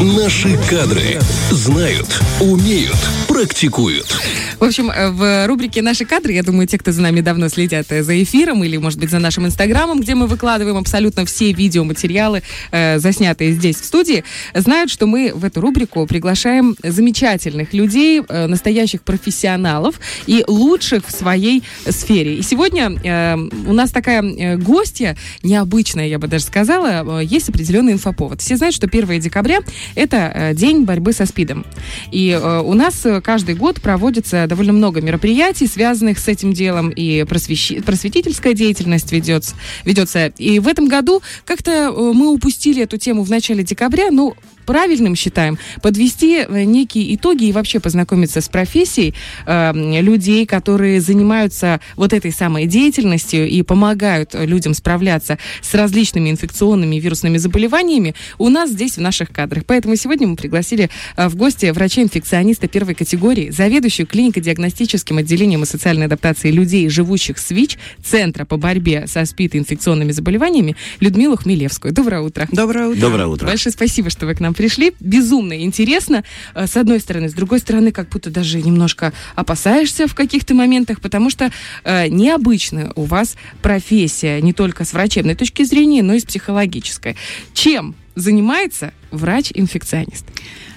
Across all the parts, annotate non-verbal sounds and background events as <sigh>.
Наши кадры знают, умеют, практикуют. В общем, э, в рубрике «Наши кадры», я думаю, те, кто за нами давно следят э, за эфиром или, может быть, за нашим инстаграмом, где мы выкладываем абсолютно все видеоматериалы, э, заснятые здесь, в студии, знают, что мы в эту рубрику приглашаем замечательных людей, настоящих профессионалов и лучших в своей сфере. И сегодня у нас такая гостья, необычная, я бы даже сказала, есть определенный инфоповод. Все знают, что 1 декабря – это э, день борьбы со СПИДом. И э, у нас э, каждый год проводится довольно много мероприятий, связанных с этим делом, и просвещи- просветительская деятельность ведется, ведется. И в этом году как-то мы упустили эту тему в начале декабря, ну, правильным считаем подвести э, некие итоги и вообще познакомиться с профессией э, людей, которые занимаются вот этой самой деятельностью и помогают людям справляться с различными инфекционными и вирусными заболеваниями у нас здесь в наших кадрах. Поэтому сегодня мы пригласили э, в гости врача-инфекциониста первой категории, заведующую клинико-диагностическим отделением и социальной адаптации людей, живущих с ВИЧ, Центра по борьбе со СПИД и инфекционными заболеваниями Людмилу Хмелевскую. Доброе утро. Доброе утро. Доброе утро. Большое спасибо, что вы к нам пришли. Безумно интересно, э, с одной стороны. С другой стороны, как будто даже немножко опасаешься в каких-то моментах, потому что э, необычная у вас профессия, не только с врачебной точки зрения, но и с психологической. Чем занимается врач-инфекционист?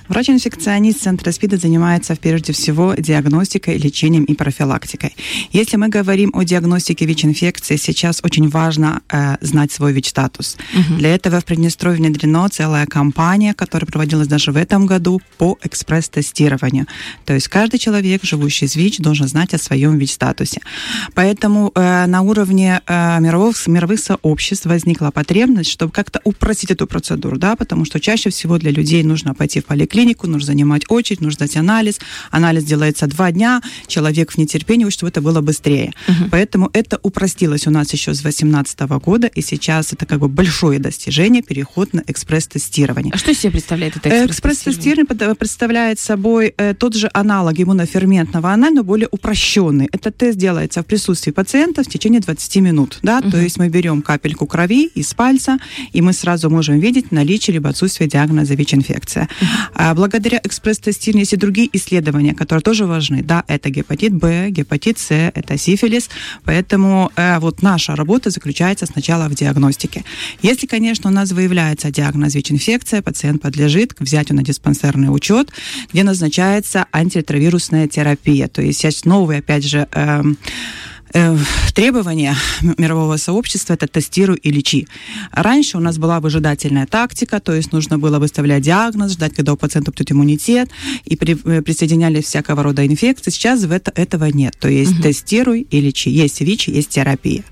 Врач-инфекционист Центра СПИДа занимается прежде всего диагностикой, лечением и профилактикой. Если мы говорим о диагностике ВИЧ-инфекции, сейчас очень важно э, знать свой ВИЧ-статус. Мгм. Для этого в Приднестровье внедрена целая кампания, которая проводилась даже в этом году по экспресс-тестированию. То есть каждый человек, живущий с ВИЧ, должен знать о своем ВИЧ-статусе. Поэтому э, на уровне э, мировых, мировых сообществ возникла потребность, чтобы как-то упростить эту процедуру, да, потому что чаще всего для людей нужно пойти в поликлинику, нужно занимать очередь, нужно сдать анализ. Анализ делается два дня, человек в нетерпении, чтобы это было быстрее. Поэтому это упростилось у нас еще с 2018 года, и сейчас это как бы большое достижение, переход на экспресс-тестирование. А что из себя представляет это Э, экспресс-тестирование? Экспресс-тестирование представляет собой э, тот же аналог иммуноферментного анализа, но более упрощенный. Этот тест делается в присутствии пациента в течение 20 минут. Да? То есть мы берем капельку крови из пальца, и мы сразу можем видеть наличие либо отсутствие диагноза ВИЧ-инфекция. А благодаря экспресс-тестированию есть и другие исследования, которые тоже важны. Да, это гепатит Б, гепатит С, это сифилис. Поэтому э, вот наша работа заключается сначала в диагностике. Если, конечно, у нас выявляется диагноз ВИЧ-инфекция, пациент подлежит к взятию на диспансерный учет, где назначается антиретровирусная терапия. То есть сейчас новые, опять же, э, требования м- мирового сообщества это тестируй и лечи. Раньше у нас была выжидательная тактика, то есть нужно было выставлять диагноз, ждать, когда у пациента будет иммунитет, и при, э, присоединялись всякого рода инфекции. Сейчас в это, этого нет. То есть тестируй и лечи. Есть ВИЧ, есть терапия.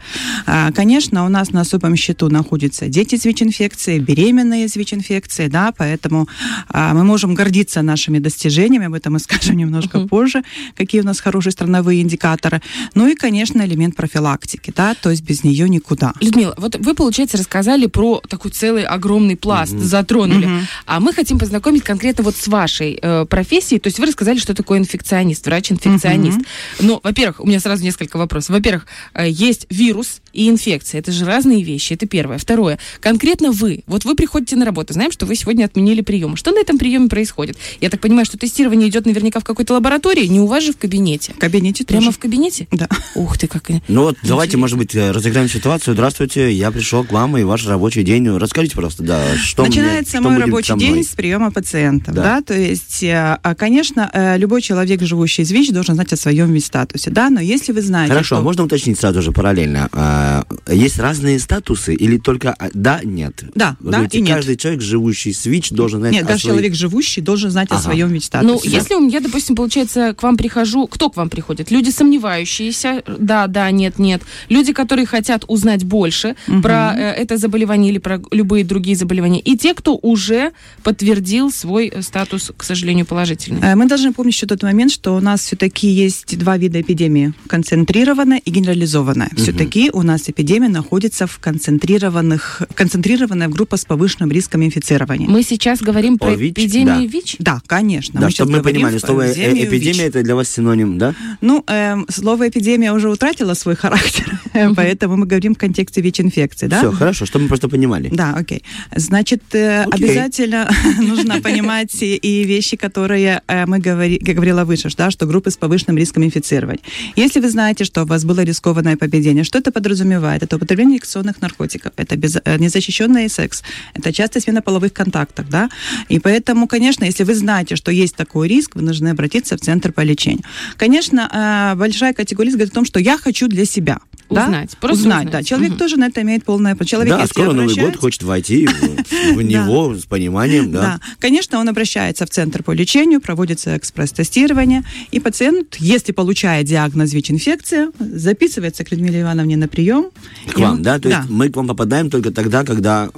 А, Конечно, у нас на особом счету находятся дети с ВИЧ-инфекцией, беременные с ВИЧ-инфекцией, да, поэтому а, мы можем гордиться нашими достижениями, об этом мы скажем немножко позже, какие у нас хорошие страновые индикаторы. Ну и, конечно, элемент профилактики, да, то есть без нее никуда. Людмила, вот вы, получается, рассказали про такой целый огромный пласт, затронули. А мы хотим познакомить конкретно вот с вашей э, профессией. То есть вы рассказали, что такое инфекционист, врач-инфекционист. Но, во-первых, у меня сразу несколько вопросов. Во-первых, э, есть вирус и инфекция. Это же разные вещи. Это первое. Второе. Конкретно вы. Вот вы приходите на работу. Знаем, что вы сегодня отменили прием. Что на этом приеме происходит? Я так понимаю, что тестирование идет наверняка в какой-то лаборатории, не у вас же в кабинете. В кабинете Прямо тоже. в кабинете? Да. Ух ты, как... Ну вот, давайте, может быть, э, разыграем ситуацию. Здравствуйте, я пришел к вам, и ваш рабочий день. Расскажите, пожалуйста, да, что мне- Начинается что мой рабочий день с приема пациентов, да, Да. то есть, э, а, конечно, э, любой человек, живущий с ВИЧ, должен знать о своем ВИЧ-статусе, да, но если вы знаете, Хорошо, что... можно уточнить сразу же параллельно. А, Есть разные статусы или только а, да, нет? Да, Вы да говорите, и нет. каждый человек, живущий с ВИЧ, должен знать Нет, о даже своей- человек живущий должен знать о Ага. своем ВИЧ-статусе. Ну, если у меня, допустим, получается, к вам прихожу, кто к вам приходит? Люди сомневающиеся, да, да, нет, нет. Люди, которые хотят узнать больше про э, это заболевание или про любые другие заболевания. И те, кто уже подтвердил свой э, статус, к сожалению, положительный. Э, Мы должны помнить еще тот момент, что у нас все-таки есть два вида эпидемии. Концентрированная и генерализованная. Все-таки у нас эпидемия находится в концентрированных, концентрированная в группа с повышенным риском инфицирования. Мы сейчас говорим про О ВИЧ, эпидемию да. ВИЧ? Да, конечно. Да, мы чтобы мы понимали, слово э, эпидемия ВИЧ. это для вас синоним, да? Ну, эм, слово эпидемия уже утратила свой характер, <laughs> поэтому мы говорим в контексте ВИЧ-инфекции, да? Все, хорошо, чтобы мы просто понимали. Да, окей. Значит, э, обязательно <laughs> нужно понимать и вещи, которые э, мы говорили, говорила выше, да, что группы с повышенным риском инфицировать. Если вы знаете, что у вас было рискованное поведение, что это подразумевает? Это употребление инъекционных наркотиков, это без, э, незащищенный секс, это часто смена половых контактов, да, и поэтому, конечно, если вы знаете, что есть такой риск, вы должны обратиться в центр по лечению. Конечно, большая категория говорит о том, что я хочу для себя. Узнать, да? просто узнать. узнать. Да, человек угу. тоже на это имеет полное право. Человек, да, скоро Новый год хочет войти в <laughs> него с пониманием, да. Да, конечно, он обращается в центр по лечению, проводится экспресс-тестирование, и пациент, если получает диагноз ВИЧ-инфекция, записывается к Людмиле Ивановне на прием. К вам, да? То есть мы к вам попадаем только тогда, когда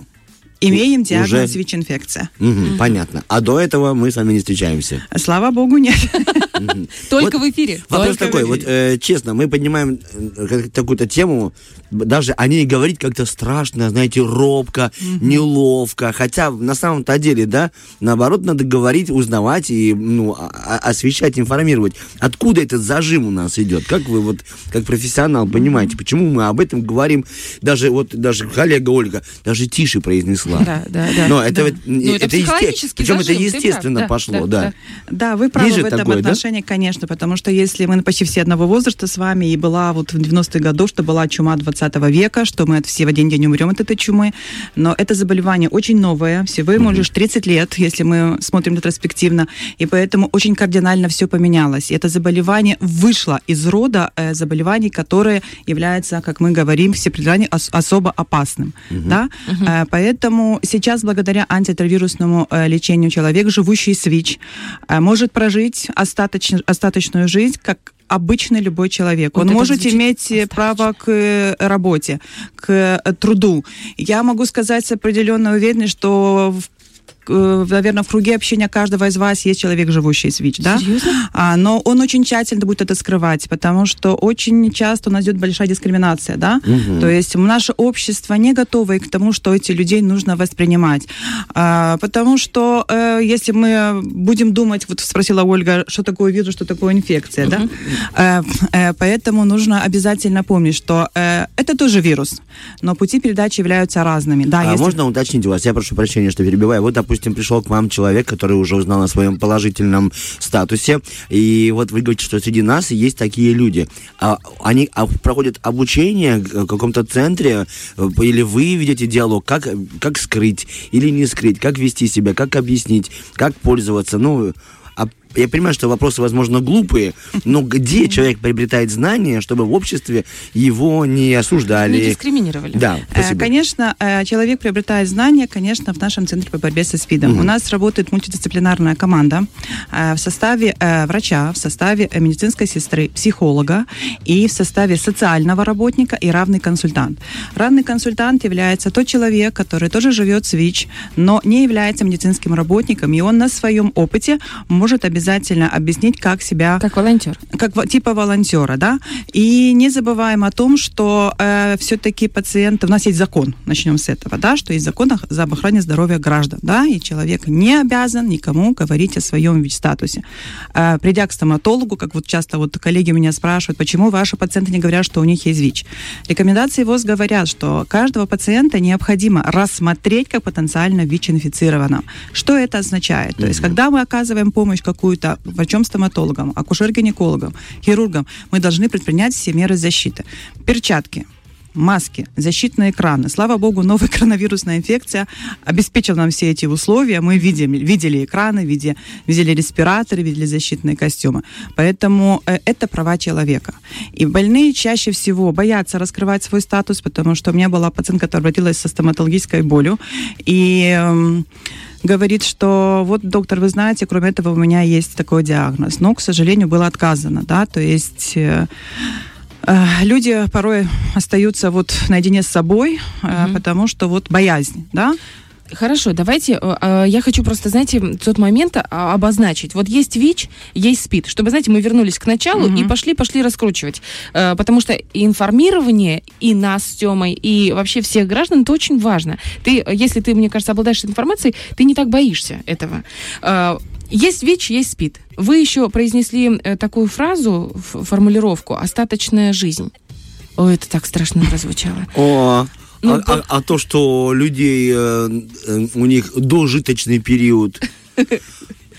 Имеем диагноз уже... ВИЧ-инфекция. Угу, угу. Понятно. А до этого мы с вами не встречаемся. Слава богу, нет. <laughs> Только в эфире. Вопрос такой, вот э, честно, мы поднимаем э, такую-то тему, даже о ней говорить как-то страшно, знаете, робко, неловко. Хотя на самом-то деле, да, наоборот, надо говорить, узнавать и ну, освещать, информировать. Откуда этот зажим у нас идет? Как вы вот, как профессионал, понимаете, почему мы об этом говорим? Даже вот, даже коллега Ольга даже тише произнесла. Да, да, да. Но это, да. Ну, это. Причем зажим, это естественно пошло, да. Да, да. вы правы Есть в этом такое, отношении, да? конечно, потому что если мы почти все одного возраста с вами, и была вот в 90-е годы, что была чума 20 20 века, что мы все в один день умрем от этой чумы. Но это заболевание очень новое, всего ему лишь 30 лет, если мы смотрим ретроспективно, и поэтому очень кардинально все поменялось. И это заболевание вышло из рода э, заболеваний, которые являются, как мы говорим, все ос- особо опасным. Угу. Да? Угу. Э, поэтому сейчас, благодаря антиретровирусному э, лечению, человек, живущий с ВИЧ, э, может прожить остаточ- остаточную жизнь, как обычный любой человек. Вот Он может иметь страшно. право к э, работе, к э, труду. Я могу сказать с определенной уверенностью, что в Э, наверное, в круге общения каждого из вас есть человек, живущий с ВИЧ, да? Серьезно? А, но он очень тщательно будет это скрывать, потому что очень часто у нас идет большая дискриминация, да? Угу. То есть наше общество не готово к тому, что эти людей нужно воспринимать. А, потому что э, если мы будем думать, вот спросила Ольга, что такое вирус, что такое инфекция, угу. да? Э, э, поэтому нужно обязательно помнить, что э, это тоже вирус, но пути передачи являются разными. Да, а если... можно уточнить у вас? Я прошу прощения, что перебиваю. Вот, допустим, допустим, пришел к вам человек, который уже узнал о своем положительном статусе, и вот вы говорите, что среди нас есть такие люди. А, они а, проходят обучение в каком-то центре, э, или вы ведете диалог, как, как скрыть или не скрыть, как вести себя, как объяснить, как пользоваться, ну, я понимаю, что вопросы, возможно, глупые, но где человек приобретает знания, чтобы в обществе его не осуждали? Не дискриминировали. Да, э, спасибо. Конечно, э, человек приобретает знания, конечно, в нашем Центре по борьбе со СПИДом. Угу. У нас работает мультидисциплинарная команда э, в составе врача, в составе медицинской сестры, психолога и в составе социального работника и равный консультант. Равный консультант является тот человек, который тоже живет с ВИЧ, но не является медицинским работником, и он на своем опыте может обязательно обязательно объяснить, как себя... Как волонтер. Как типа волонтера, да. И не забываем о том, что э, все-таки пациенты... У нас есть закон, начнем с этого, да, что есть закон за охране здоровья граждан, да, и человек не обязан никому говорить о своем ВИЧ-статусе. Э, придя к стоматологу, как вот часто вот коллеги меня спрашивают, почему ваши пациенты не говорят, что у них есть ВИЧ. Рекомендации ВОЗ говорят, что каждого пациента необходимо рассмотреть как потенциально ВИЧ-инфицированного. Что это означает? То есть, когда мы оказываем помощь какую какую-то врачом-стоматологом, акушер-гинекологом, хирургом, мы должны предпринять все меры защиты. Перчатки, маски, защитные экраны. Слава богу, новая <laughs> коронавирусная инфекция обеспечила нам все эти условия. Мы видели, видели экраны, видели, видели респираторы, видели защитные костюмы. Поэтому э, это права человека. И больные чаще всего боятся раскрывать свой статус, потому что у меня была пациентка, которая обратилась со стоматологической болью. И э, говорит, что вот, доктор, вы знаете, кроме этого у меня есть такой диагноз. Но, к сожалению, было отказано, да, то есть э люди порой остаются вот наедине с собой, mm-hmm. потому что вот боязнь, да, Хорошо, давайте, э, я хочу просто, знаете, тот момент а, обозначить. Вот есть ВИЧ, есть СПИД, чтобы, знаете, мы вернулись к началу угу. и пошли, пошли раскручивать. Потому что информирование и нас с Тёмой, и вообще всех граждан, это очень важно. Ты, если ты, мне кажется, обладаешь информацией, ты не так боишься этого Есть ВИЧ, есть СПИД. Вы еще произнесли э, такую фразу, формулировку «остаточная жизнь». Ой, это так страшно прозвучало. О, Ну, а, а- а то, что людей, э, э, у них дожиточный период. <laughs>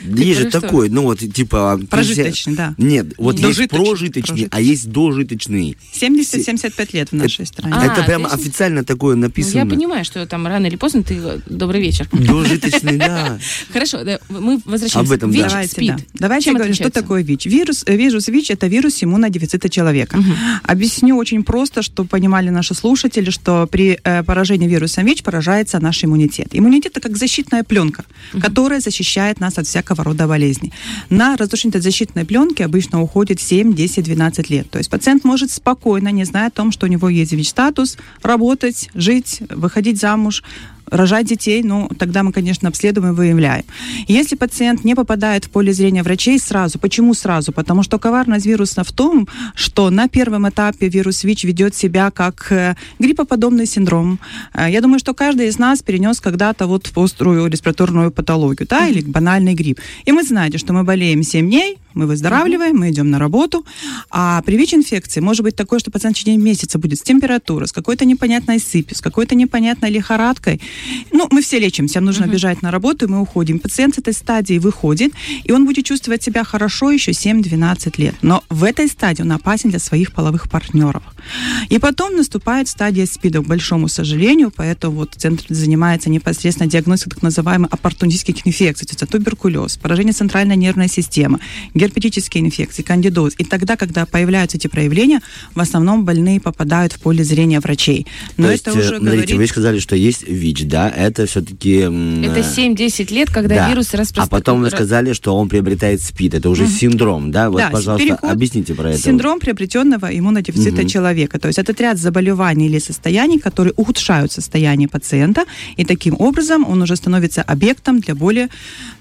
Есть же такой, ну вот, типа... Прожиточный, да. Нет, вот есть прожиточный, а есть дожиточный. 70-75 лет в нашей стране. А, Это прямо то есть- официально такое Ну, написано. я понимаю, что там рано или поздно ты... Добрый вечер. Дожиточный, да. <laughs> Хорошо, мы возвращаемся. Об этом, ВИЧ, СПИД. да. Давайте говорю, что такое ВИЧ. Вирус, э, вирус ВИЧ – это вирус иммунодефицита человека. Объясню очень просто, чтобы понимали наши слушатели, что при э, поражении вирусом ВИЧ поражается наш иммунитет. Иммунитет – это как защитная пленка, которая защищает нас от всякого рода болезней. На разрушение защитной пленки обычно уходит 7, 10, 12 лет. То есть пациент может спокойно, не зная о том, что у него есть ВИЧ-статус, работать, жить, выходить замуж, рожать детей, ну, тогда мы, конечно, обследуем и выявляем. Если пациент не попадает в поле зрения врачей сразу, почему сразу? Потому что коварность вируса в том, что на первом этапе вирус ВИЧ ведет себя как э, гриппоподобный синдром. Э, Я думаю, что каждый из нас перенес когда-то вот острую респираторную патологию, да, или банальный грипп. И мы знаете, что мы болеем 7 дней, мы выздоравливаем, мы идем на работу, а при ВИЧ-инфекции может быть такое, что пациент в течение месяца будет с температурой, с какой-то непонятной сыпью, с какой-то непонятной лихорадкой. Ну, мы все лечимся, нужно бежать на работу, и мы уходим. Пациент с этой стадии выходит, и он будет чувствовать себя хорошо еще 7-12 лет. Но в этой стадии он опасен для своих половых партнеров. И потом наступает стадия СПИДа, к большому сожалению, поэтому вот центр занимается непосредственно диагностикой так называемых оппортунистских инфекций, то есть это туберкулез, поражение центральной нервной системы, герпетические инфекции, кандидоз. И тогда, когда появляются эти проявления, в основном больные попадают в поле зрения врачей. Но То это есть, э, уже смотрите, говорит... вы сказали, что есть ВИЧ, да, это все-таки... Это 7-10 лет, когда вирус А распространяется. потом вы сказали, что он приобретает СПИД. Это уже синдром, да? Вот, Да, пожалуйста, переход- объясните про это. Синдром приобретенного иммунодефицита Мгм. человека. То есть это ряд заболеваний или состояний, которые ухудшают состояние пациента, и таким образом он уже становится объектом для более,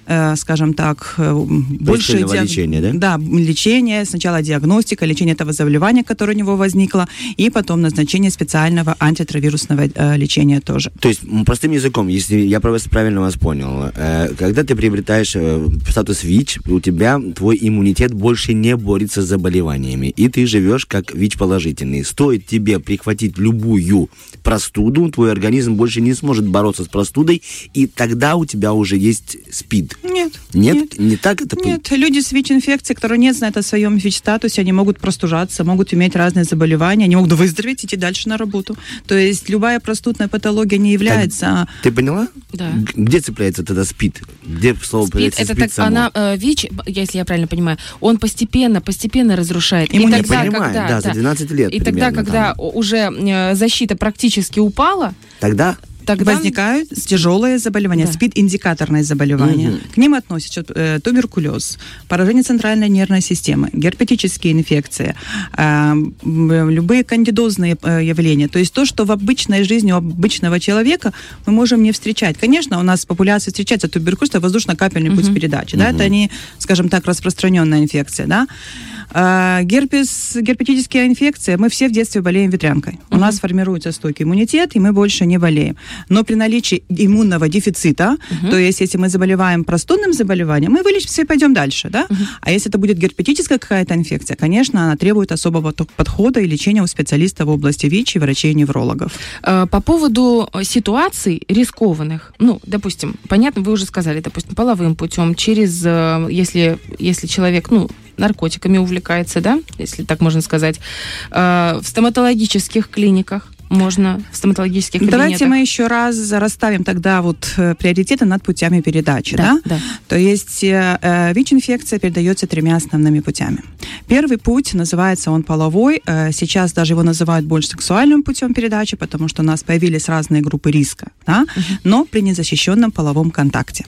э, скажем так, э, больше Пристального лечения, да? Да, лечение, сначала диагностика, лечение этого заболевания, которое у него возникло, и потом назначение специального антиретровирусного э, лечения тоже. То есть, простым языком, если я правильно вас понял, э, когда ты приобретаешь э, статус ВИЧ, у тебя твой иммунитет больше не борется с заболеваниями, и ты живешь как ВИЧ-положительный. Стоит тебе прихватить любую простуду, твой организм больше не сможет бороться с простудой, и тогда у тебя уже есть СПИД. Нет. Нет? Не так это? Нет, люди с ВИЧ-инфекцией, которые не знают о своем ВИЧ-статусе, они могут простужаться, могут иметь разные заболевания, они могут выздороветь, идти дальше на работу. То есть любая простудная патология не является... Ты поняла? Да. Где цепляется тогда СПИД? Где слово СПИД, это СПИД так, само? она, э, ВИЧ, если я правильно понимаю, он постепенно, постепенно разрушает. Иммунитет. и тогда, Я понимаю, когда, да, за 12 лет И тогда, примерно когда там. уже э, защита практически упала, Тогда тогда... Возникают тяжелые заболевания, Да. СПИД-индикаторные заболевания. Мгм. К ним относятся э, туберкулез, поражение центральной нервной системы, герпетические инфекции, э, м, любые кандидозные э, явления. То есть то, что в обычной жизни у обычного человека мы можем не встречать. Конечно, у нас в популяции встречается туберкулез, это воздушно-капельный путь передачи. Да? Это не, скажем так, распространенная инфекция. Да? А, герпес, герпетические инфекции, мы все в детстве болеем ветрянкой. У нас формируется стойкий иммунитет, и мы больше не болеем. Но при наличии иммунного дефицита, то есть если мы заболеваем простудным заболеванием, мы вылечимся и пойдем дальше. Да? А если это будет герпетическая какая-то инфекция, конечно, она требует особого подхода и лечения у специалиста в области ВИЧ и врачей-неврологов. Э, По поводу ситуаций рискованных, ну, допустим, понятно, вы уже сказали, допустим, половым путем, через, э, если, если человек, ну, наркотиками увлекается, да, если так можно сказать, э, в стоматологических клиниках можно, в стоматологических Давайте кабинетах. мы еще раз расставим тогда вот э, приоритеты над путями передачи. Да, Да, да. То есть э, э, ВИЧ-инфекция передается тремя основными путями. Первый путь называется он половой. Э, сейчас даже его называют больше сексуальным путем передачи, потому что у нас появились разные группы риска, да? но при незащищенном половом контакте.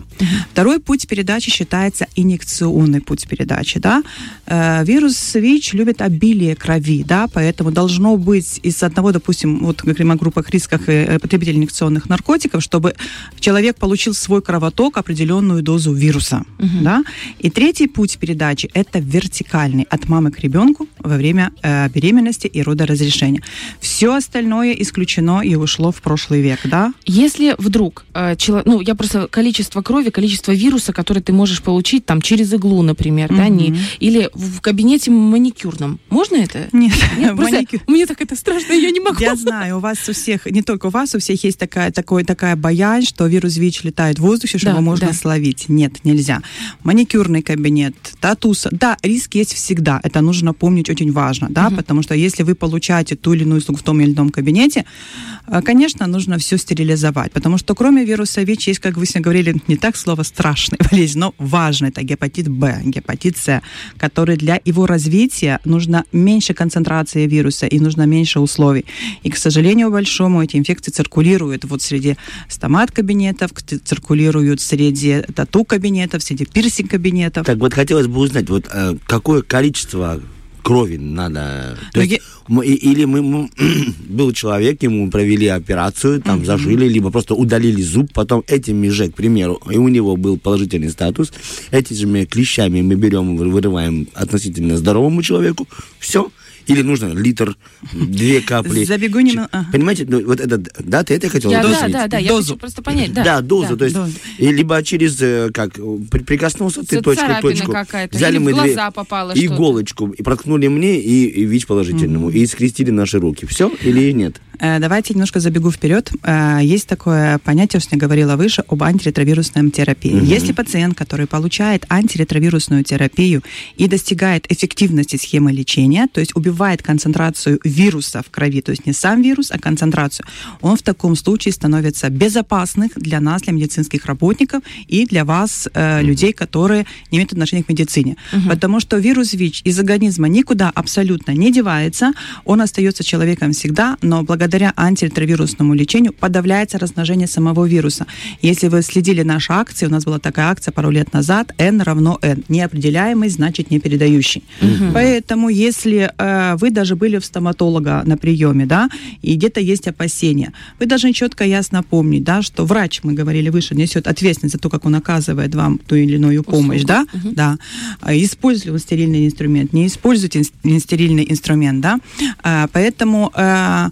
Второй путь передачи считается инъекционный путь передачи. Да? Э, вирус ВИЧ любит обилие крови, да? поэтому должно быть из одного, допустим, вот говорим о группах рисках э, потребителей инъекционных наркотиков, чтобы человек получил свой кровоток определенную дозу вируса. Угу. Да? И третий путь передачи – это вертикальный, от мамы к ребенку во время э, беременности и родоразрешения. Все остальное исключено и ушло в прошлый век. Да? Если вдруг, э, человек, ну, я просто количество крови, количество вируса, который ты можешь получить там через иглу, например, угу. да, не, или в кабинете маникюрном, можно это? Нет, Нет маникюр. Мне так это страшно, я не могу. Я знаю, у вас у всех, не только у вас, у всех есть такая, такой, такая боязнь, что вирус ВИЧ летает в воздухе, что да, его можно да. словить. Нет, нельзя. Маникюрный кабинет, татуса. Да, риск есть всегда. Это нужно помнить очень важно, да, угу. потому что если вы получаете ту или иную услугу в том или ином кабинете, э, конечно, нужно все стерилизовать, потому что кроме вируса ВИЧ есть, как вы сегодня говорили, не так слово страшный <laughs> болезнь, но важный, это гепатит Б, гепатит С, который для его развития нужно меньше концентрации вируса и нужно меньше условий. И, к сожалению большому, эти инфекции циркулируют вот среди стомат-кабинетов, циркулируют среди тату-кабинетов, среди пирсинг-кабинетов. Так вот, хотелось бы узнать, вот э, какое количество крови надо. То есть, мы, или мы, мы <clears throat> был человек, ему провели операцию, там uh-huh. зажили, либо просто удалили зуб, потом этими же, к примеру, и у него был положительный статус, этими клещами мы берем, вырываем относительно здоровому человеку, все, или нужно литр, две капли. Забегу немного. Ага. Понимаете, ну, вот это, да, ты это хотела я, Да, да, да, я дозу. хочу просто понять. Да, да дозу, да, то есть, дозу. И либо через, э, как, прикоснулся ты точку, точку, взяли мы две, попало иголочку, и проткнули мне, и, и ВИЧ положительному, mm-hmm. и скрестили наши руки. Все или нет? Э, давайте немножко забегу вперед. Э, есть такое понятие, что я говорила выше, об антиретровирусной терапии. Mm-hmm. Если пациент, который получает антиретровирусную терапию и достигает эффективности схемы лечения, то есть убивает убивает концентрацию вируса в крови, то есть не сам вирус, а концентрацию, он в таком случае становится безопасным для нас, для медицинских работников и для вас, э, людей, которые не имеют отношения к медицине. Угу. Потому что вирус ВИЧ из организма никуда абсолютно не девается, он остается человеком всегда, но благодаря антиретровирусному лечению подавляется размножение самого вируса. Если вы следили наши акции, у нас была такая акция пару лет назад, N равно N. Неопределяемый значит не передающий. Угу. Поэтому если э, вы даже были в стоматолога на приеме, да, и где-то есть опасения. Вы должны четко, ясно помнить, да, что врач, мы говорили выше, несет ответственность за то, как он оказывает вам ту или иную помощь, Услуга. да, угу. да. А используйте стерильный инструмент, не используйте стерильный инструмент, да. А, поэтому э,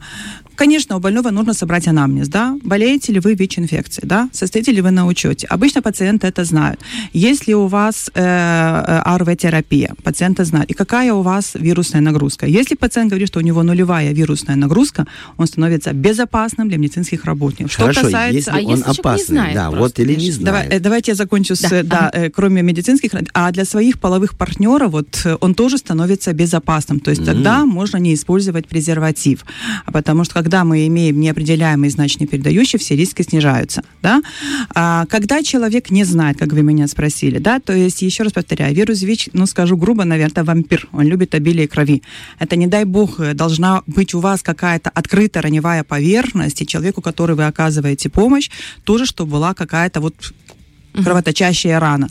Конечно, у больного нужно собрать анамнез, да, болеете ли вы ВИЧ-инфекцией, да, состоите ли вы на учете. Обычно пациенты это знают. Если у вас э, э АРВ-терапия, пациенты знают. И какая у вас вирусная нагрузка. Если пациент говорит, что у него нулевая вирусная нагрузка, он становится безопасным для медицинских работников. Что Хорошо, касается... если а он если опасный, знает, да, вот или не знает. Давай, э, давайте я закончу с, да, да ага. Э, кроме медицинских, а для своих половых партнеров вот он тоже становится безопасным. То есть mm-hmm. тогда можно не использовать презерватив, потому что когда когда мы имеем неопределяемый, значит, непередающий, все риски снижаются. Да? А, когда человек не знает, как вы меня спросили, да, то есть, еще раз повторяю, вирус ВИЧ, ну, скажу грубо, наверное, вампир. Он любит обилие крови. Это, не дай бог, должна быть у вас какая-то открытая раневая поверхность, и человеку, который вы оказываете помощь, тоже, чтобы была какая-то вот кровоточащая рана.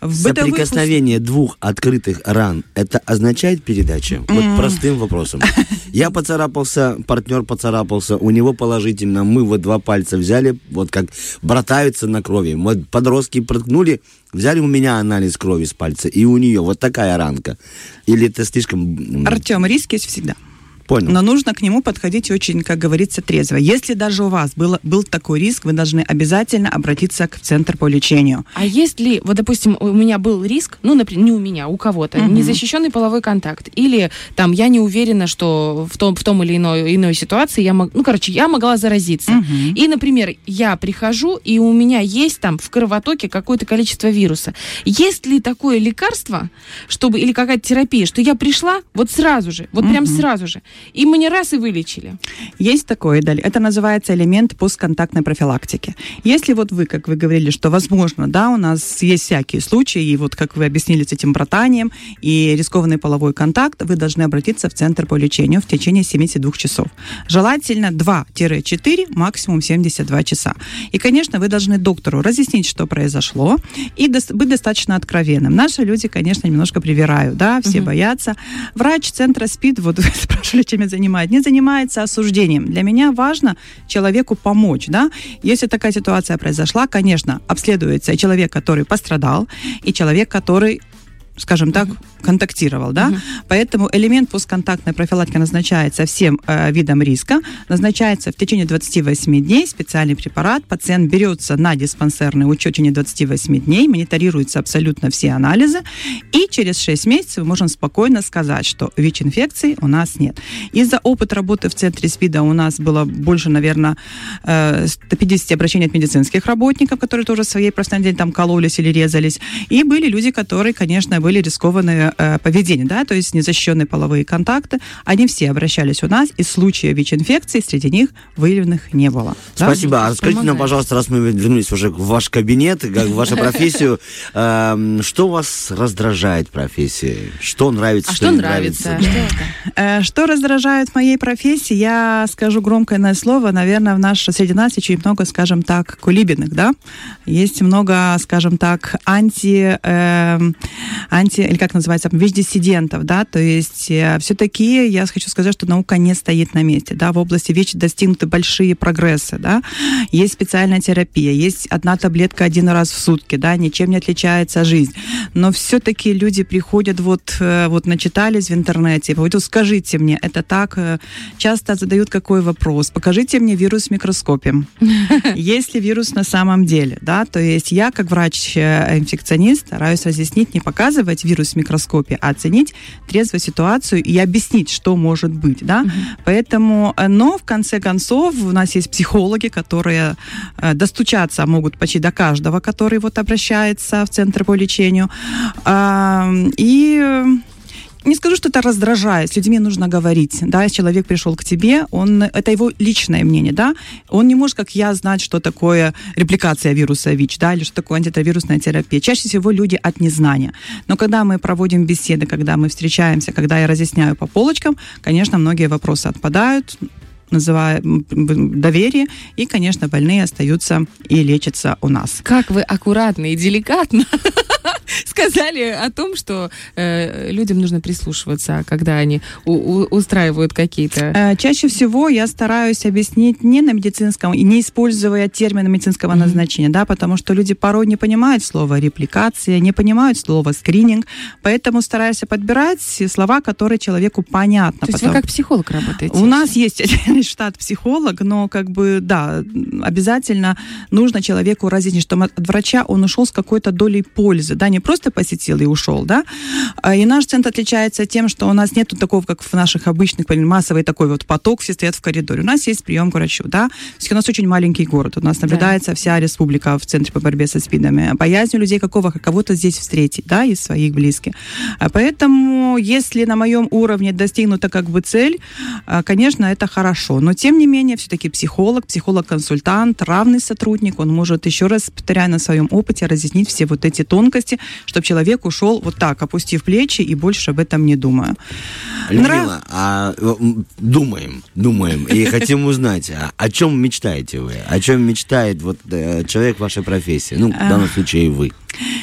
В Соприкосновение бытовых... двух открытых ран, это означает передача? Mm. Вот простым вопросом. Я поцарапался, партнер поцарапался, у него положительно, мы вот два пальца взяли, вот как братаются на крови. Вот подростки проткнули, взяли у меня анализ крови с пальца, и у нее вот такая ранка. Или это слишком... Артем, риск есть всегда. Понял. Но нужно к нему подходить очень, как говорится, трезво. Если даже у вас было, был такой риск, вы должны обязательно обратиться к центру по лечению. А есть ли, вот, допустим, у меня был риск, ну, например, не у меня, у кого-то, угу. незащищенный половой контакт, или там я не уверена, что в том, в том или иной, иной ситуации я мог, ну, короче, я могла заразиться. Угу. И, например, я прихожу, и у меня есть там в кровотоке какое-то количество вируса. Есть ли такое лекарство, чтобы, или какая-то терапия, что я пришла вот сразу же, вот угу. прям сразу же, и мы не раз и вылечили. Есть такое, Даль. Это называется элемент постконтактной профилактики. Если вот вы, как вы говорили, что возможно, да, у нас есть всякие случаи, и вот как вы объяснили с этим братанием и рискованный половой контакт, вы должны обратиться в центр по лечению в течение 72 часов. Желательно 2-4, максимум 72 часа. И, конечно, вы должны доктору разъяснить, что произошло, и быть достаточно откровенным. Наши люди, конечно, немножко привирают, да, все угу. боятся. Врач центра СПИД, вот <laughs> вы спрашивали, чем я не занимается осуждением. Для меня важно человеку помочь, да. Если такая ситуация произошла, конечно, обследуется человек, который пострадал, и человек, который скажем так, контактировал, да, угу. поэтому элемент постконтактной профилактики назначается всем э, видам риска, назначается в течение 28 дней специальный препарат, пациент берется на диспансерный учет в течение 28 дней, мониторируются абсолютно все анализы, и через 6 месяцев мы можем спокойно сказать, что ВИЧ-инфекции у нас нет. Из-за опыта работы в центре СПИДа у нас было больше, наверное, 150 э, обращений от медицинских работников, которые тоже в своей профессиональной там кололись или резались, и были люди, которые, конечно, были рискованные э, поведения, да, то есть незащищенные половые контакты, они все обращались у нас, и случаев ВИЧ-инфекции среди них выявленных не было. Спасибо. Да? А скажите нам, пожалуйста, раз мы вернулись уже в ваш кабинет, как в вашу <laughs> профессию, эм, что вас раздражает в профессии? Что нравится, а что не нравится? Э, что раздражает в моей профессии? Я скажу громкое слово, наверное, в наш, среди нас очень много, скажем так, кулибиных, да? Есть много, скажем так, анти, э, анти или как называется, ВИЧ-диссидентов, да, то есть э, все-таки я хочу сказать, что наука не стоит на месте, да, в области ВИЧ достигнуты большие прогрессы, да, есть специальная терапия, есть одна таблетка один раз в сутки, да, ничем не отличается жизнь, но все-таки люди приходят вот, э, вот начитались в интернете, вот скажите мне, это так, э, часто задают какой вопрос, покажите мне вирус в микроскопе, <laughs> есть ли вирус на самом деле, да, то есть я как врач-инфекционист стараюсь разъяснить, не показывать вирус в микроскопе, а оценить трезво ситуацию и объяснить, что может быть, да. Угу. Поэтому, э, но в конце концов у нас есть психологи, которые э, достучаться могут почти до каждого, который вот обращается в центр по лечению. И не скажу, что это раздражает. С людьми нужно говорить. Да, если человек пришел к тебе, он, это его личное мнение, да. Он не может, как я, знать, что такое репликация вируса ВИЧ, да, или что такое антиретровирусная терапия. Чаще всего люди от незнания. Но когда мы проводим беседы, когда мы встречаемся, когда я разъясняю по полочкам, конечно, многие вопросы отпадают, называя доверие, и, конечно, больные остаются и лечатся у нас. Как вы аккуратно и деликатно <laughs> <laughs> сказали о том, что э, людям нужно прислушиваться, когда они у, у, устраивают какие-то... Э, чаще всего я стараюсь объяснить не на медицинском, и не используя термины медицинского mm-hmm. назначения, да, потому что люди порой не понимают слово репликация, не понимают слово скрининг, поэтому стараюсь подбирать слова, которые человеку понятны. То есть потом... вы как психолог работаете? У нас есть <laughs> штат психолог, но как бы, да, обязательно нужно человеку разъяснить, что от врача он ушел с какой-то долей пользы, да, не просто посетил и ушел, да. А, и наш центр отличается тем, что у нас нет такого, как в наших обычных, массовый такой вот поток, все стоят в коридоре. У нас есть прием к врачу, да. У нас очень маленький город, у нас наблюдается да. вся республика в центре по борьбе со СПИДами. Боязнь у людей какого, кого-то здесь встретить, да, из своих близких. А поэтому, если на моем уровне достигнута как бы цель, а, конечно, это хорошо. Но, тем не менее, все-таки психолог, психолог-консультант, равный сотрудник, он может, еще раз повторяя на своем опыте, разъяснить все вот эти тонкости, чтобы человек ушел вот так, опустив плечи и больше об этом не думая. Людмила, Нрав... а, думаем, думаем и хотим узнать, а, о чем мечтаете вы? О чем мечтает вот э, человек вашей профессии? Ну, в данном случае вы.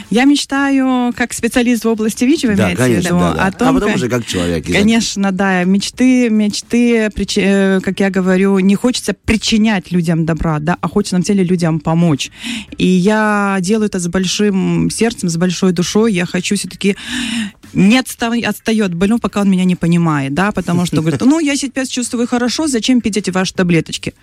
Я мечтаю, как специалист в области ВИЧ, вы да, имеете конечно, в виду, да, да. о том, а потом как, уже как человек. Конечно, да, мечты, мечты, э, как я говорю, не хочется причинять людям добра, да, а хочется на деле людям помочь. И я делаю это с большим сердцем, с большой душой. Я хочу все-таки не отстав... отстает больной, пока он меня не понимает, да, потому что говорит, ну, я сейчас чувствую хорошо, зачем пить эти ваши таблеточки?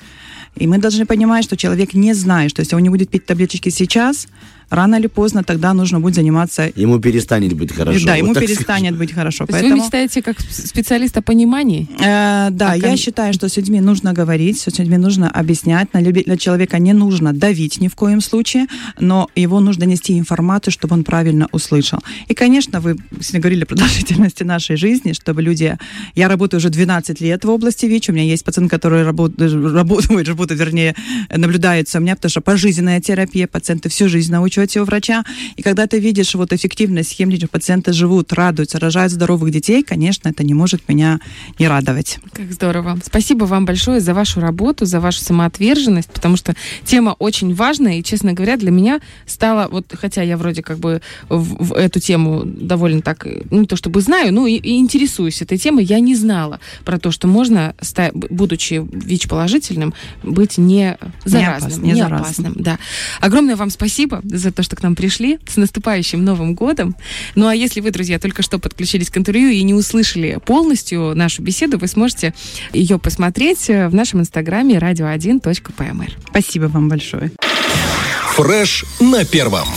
И мы должны понимать, что человек не знает, что если он не будет пить таблеточки сейчас, рано или поздно тогда нужно будет заниматься... Ему перестанет быть хорошо. Да, ему перестанет скажем. быть хорошо. То Поэтому... вы мечтаете как специалист о понимании? Э, да, как я он... считаю, что с людьми нужно говорить, с людьми нужно объяснять. На, люби... на человека не нужно давить ни в коем случае, но его нужно нести информацию, чтобы он правильно услышал. И, конечно, вы сегодня говорили о продолжительности нашей жизни, чтобы люди... Я работаю уже 12 лет в области ВИЧ, у меня есть пациент, который работает, работает, <laughs> работает вернее, наблюдается у меня, потому что пожизненная терапия, пациенты всю жизнь на учете у врача. И когда ты видишь вот эффективность схем, пациенты живут, радуются, рожают здоровых детей, конечно, это не может меня не радовать. Как здорово. Спасибо вам большое за вашу работу, за вашу самоотверженность, потому что тема очень важная, и, честно говоря, для меня стала, вот, хотя я вроде как бы в, в эту тему довольно так, ну, не то чтобы знаю, ну, и, и интересуюсь этой темой, я не знала про то, что можно, будучи ВИЧ-положительным, быть не заразным, не, опас, не, не опасным. Да. Огромное вам спасибо за то, что к нам пришли. С наступающим Новым годом. Ну, а если вы, друзья, только что подключились к интервью и не услышали полностью нашу беседу, вы сможете ее посмотреть в нашем инстаграме radio1.pmr. Спасибо вам большое. Фреш на первом.